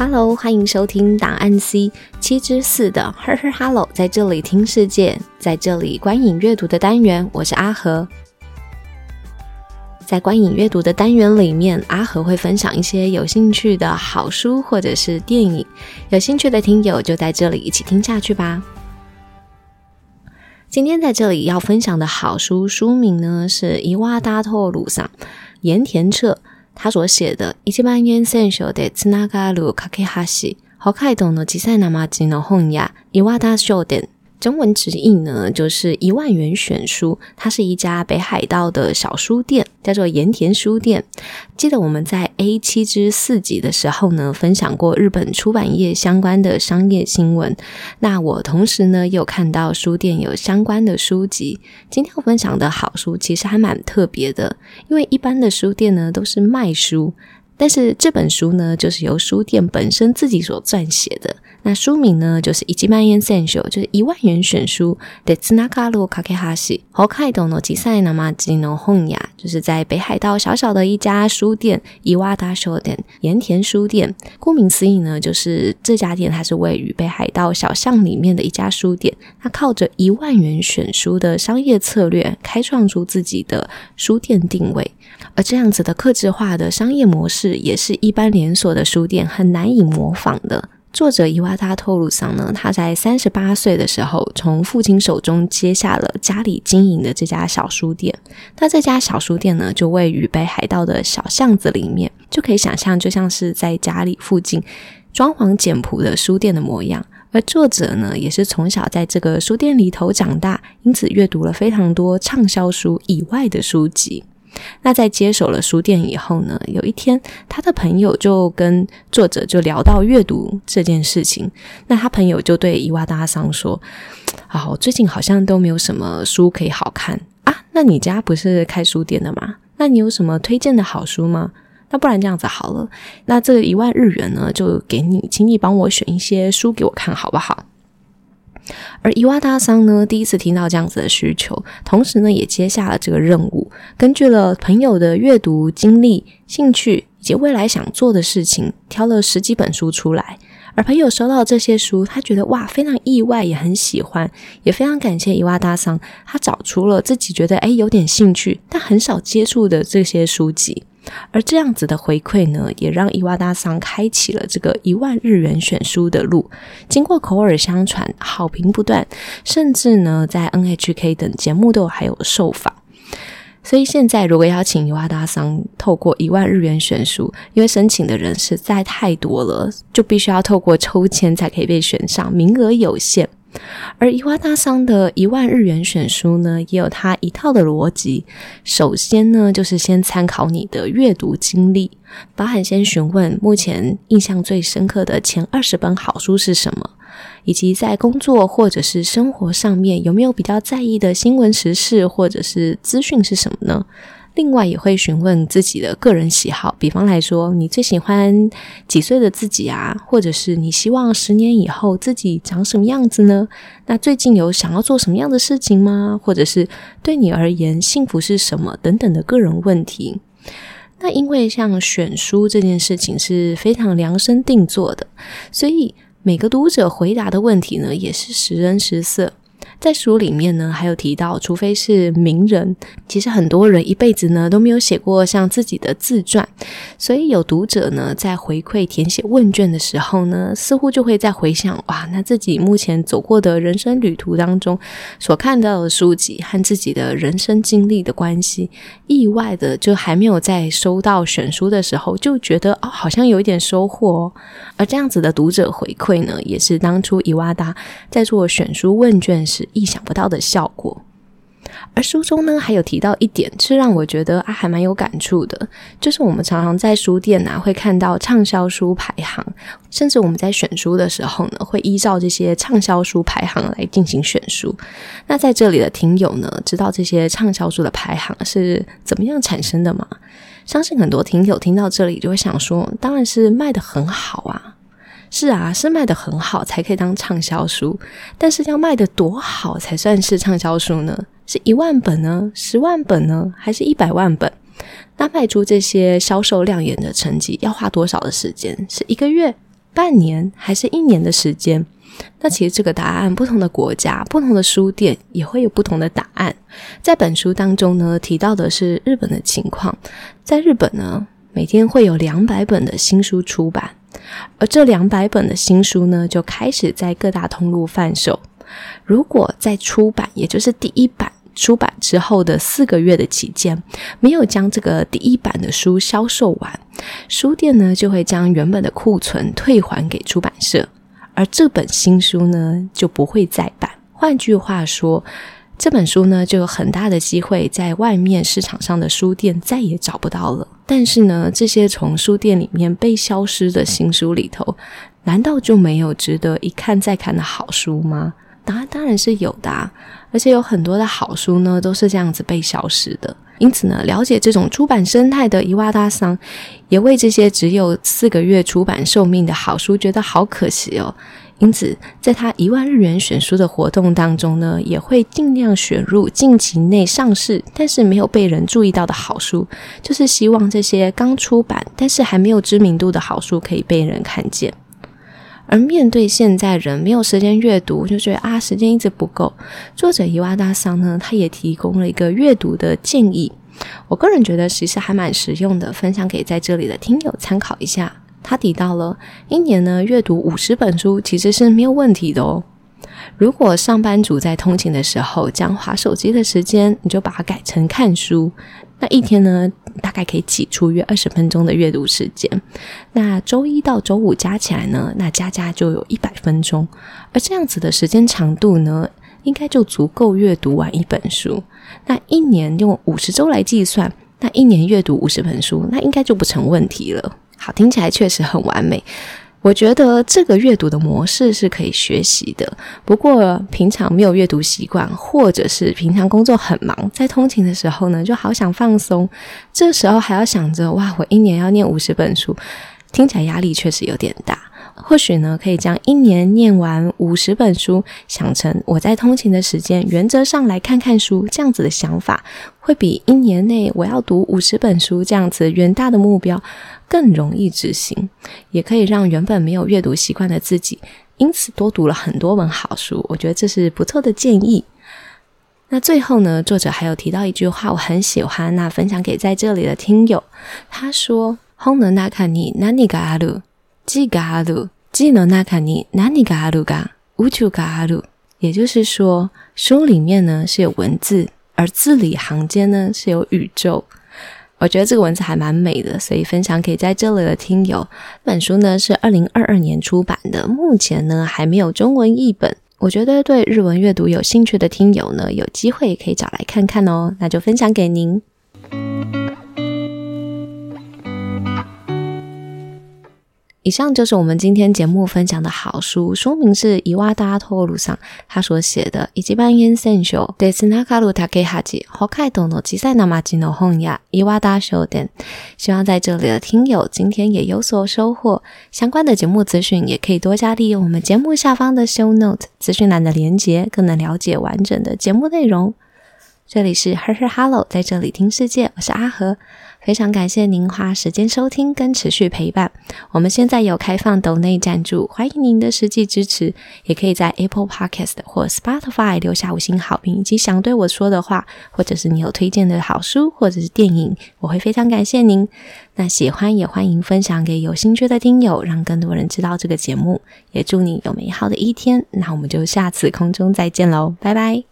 Hello，欢迎收听档案 C 七之四的 Her Her Hello，在这里听世界，在这里观影阅读的单元，我是阿和。在观影阅读的单元里面，阿和会分享一些有兴趣的好书或者是电影，有兴趣的听友就在这里一起听下去吧。今天在这里要分享的好书书名呢是伊瓦达托鲁桑盐田彻。他所写的一万円選手でつながる架け橋、北海道の小さな町の本屋、岩田商店中文直译呢，就是一万元选书。它是一家北海道的小书店，叫做盐田书店。记得我们在 A 七之四集的时候呢，分享过日本出版业相关的商业新闻。那我同时呢，有看到书店有相关的书籍。今天要分享的好书其实还蛮特别的，因为一般的书店呢都是卖书，但是这本书呢，就是由书店本身自己所撰写的。那书名呢，就是一万元选书，就是一万元选书。的兹纳卡鲁卡克哈西，北海道の小さな町の本屋，就是在北海道小小的一家书店，伊瓦达书店，盐田书店。顾名思义呢，就是这家店它是位于北海道小巷里面的一家书店。它靠着一万元选书的商业策略，开创出自己的书店定位。而这样子的克制化的商业模式， 也是一般连锁的书店很难以模仿的。作者伊瓦达透露桑呢，他在三十八岁的时候，从父亲手中接下了家里经营的这家小书店。那这家小书店呢，就位于北海道的小巷子里面，就可以想象，就像是在家里附近装潢简朴的书店的模样。而作者呢，也是从小在这个书店里头长大，因此阅读了非常多畅销书以外的书籍。那在接手了书店以后呢，有一天他的朋友就跟作者就聊到阅读这件事情。那他朋友就对伊娃大桑说：“啊，我最近好像都没有什么书可以好看啊。那你家不是开书店的吗？那你有什么推荐的好书吗？那不然这样子好了，那这一万日元呢，就给你，请你帮我选一些书给我看好不好？”而伊娃大桑呢，第一次听到这样子的需求，同时呢，也接下了这个任务，根据了朋友的阅读经历、兴趣以及未来想做的事情，挑了十几本书出来。而朋友收到这些书，他觉得哇，非常意外，也很喜欢，也非常感谢伊娃大桑，他找出了自己觉得诶有点兴趣，但很少接触的这些书籍。而这样子的回馈呢，也让伊娃大桑开启了这个一万日元选书的路。经过口耳相传，好评不断，甚至呢，在 NHK 等节目都还有受访。所以现在，如果邀请伊娃大桑透过一万日元选书，因为申请的人实在太多了，就必须要透过抽签才可以被选上，名额有限。而伊娃大桑的一万日元选书呢，也有它一套的逻辑。首先呢，就是先参考你的阅读经历，包含先询问目前印象最深刻的前二十本好书是什么，以及在工作或者是生活上面有没有比较在意的新闻时事或者是资讯是什么呢？另外也会询问自己的个人喜好，比方来说，你最喜欢几岁的自己啊？或者是你希望十年以后自己长什么样子呢？那最近有想要做什么样的事情吗？或者是对你而言幸福是什么等等的个人问题。那因为像选书这件事情是非常量身定做的，所以每个读者回答的问题呢，也是时人时色。在书里面呢，还有提到，除非是名人，其实很多人一辈子呢都没有写过像自己的自传，所以有读者呢在回馈填写问卷的时候呢，似乎就会在回想，哇，那自己目前走过的人生旅途当中所看到的书籍和自己的人生经历的关系，意外的就还没有在收到选书的时候就觉得哦，好像有一点收获哦，而这样子的读者回馈呢，也是当初伊娃达在做选书问卷时。意想不到的效果，而书中呢还有提到一点，是让我觉得啊还蛮有感触的，就是我们常常在书店啊会看到畅销书排行，甚至我们在选书的时候呢会依照这些畅销书排行来进行选书。那在这里的听友呢，知道这些畅销书的排行是怎么样产生的吗？相信很多听友听到这里就会想说，当然是卖的很好啊。是啊，是卖的很好才可以当畅销书，但是要卖的多好才算是畅销书呢？是一万本呢？十万本呢？还是一百万本？那卖出这些销售亮眼的成绩要花多少的时间？是一个月？半年还是一年的时间？那其实这个答案，不同的国家、不同的书店也会有不同的答案。在本书当中呢，提到的是日本的情况，在日本呢，每天会有两百本的新书出版，而这两百本的新书呢，就开始在各大通路贩售。如果在出版，也就是第一版出版之后的四个月的期间，没有将这个第一版的书销售完，书店呢就会将原本的库存退还给出版社。而这本新书呢，就不会再版。换句话说，这本书呢，就有很大的机会在外面市场上的书店再也找不到了。但是呢，这些从书店里面被消失的新书里头，难道就没有值得一看再看的好书吗？答案当然是有的，而且有很多的好书呢，都是这样子被消失的。因此呢，了解这种出版生态的伊瓦达桑，也为这些只有四个月出版寿命的好书觉得好可惜哦。因此，在他一万日元选书的活动当中呢，也会尽量选入近期内上市但是没有被人注意到的好书，就是希望这些刚出版但是还没有知名度的好书可以被人看见。而面对现在人没有时间阅读，就觉得啊时间一直不够。作者伊瓦大桑呢，他也提供了一个阅读的建议，我个人觉得其实还蛮实用的，分享给在这里的听友参考一下。他提到了一年呢阅读五十本书其实是没有问题的哦。如果上班族在通勤的时候将划手机的时间，你就把它改成看书。那一天呢，大概可以挤出约二十分钟的阅读时间。那周一到周五加起来呢，那加加就有一百分钟。而这样子的时间长度呢，应该就足够阅读完一本书。那一年用五十周来计算，那一年阅读五十本书，那应该就不成问题了。好，听起来确实很完美。我觉得这个阅读的模式是可以学习的，不过平常没有阅读习惯，或者是平常工作很忙，在通勤的时候呢，就好想放松，这时候还要想着哇，我一年要念五十本书，听起来压力确实有点大。或许呢，可以将一年念完五十本书想成我在通勤的时间，原则上来看看书，这样子的想法会比一年内我要读五十本书这样子远大的目标更容易执行，也可以让原本没有阅读习惯的自己因此多读了很多本好书。我觉得这是不错的建议。那最后呢，作者还有提到一句话，我很喜欢，那分享给在这里的听友。他说：“红能那看你哪里个阿鲁。”记がある、记の中に何があるが、宇宙がある。也就是说，书里面呢是有文字，而字里行间呢是有宇宙。我觉得这个文字还蛮美的，所以分享给在这里的听友。这本书呢是二零二二年出版的，目前呢还没有中文译本。我觉得对日文阅读有兴趣的听友呢，有机会可以找来看看哦。那就分享给您。 以上就是我们今天节目分享的好书，书名是伊瓦达托鲁桑他所写的《一级半烟圣秀》。对此，那卡鲁塔给哈吉好开动的吉塞那马吉诺红呀伊瓦达秀店，希望在这里的听友今天也有所收获。相关的节目资讯也可以多加利用我们节目下方的 show note 资讯栏的连接，更能了解完整的节目内容。这里是 Her Her Hello，在这里听世界，我是阿和。非常感谢您花时间收听跟持续陪伴。我们现在有开放抖内赞助，欢迎您的实际支持。也可以在 Apple Podcast 或 Spotify 留下五星好评，以及想对我说的话，或者是你有推荐的好书或者是电影，我会非常感谢您。那喜欢也欢迎分享给有兴趣的听友，让更多人知道这个节目。也祝你有美好的一天。那我们就下次空中再见喽，拜拜。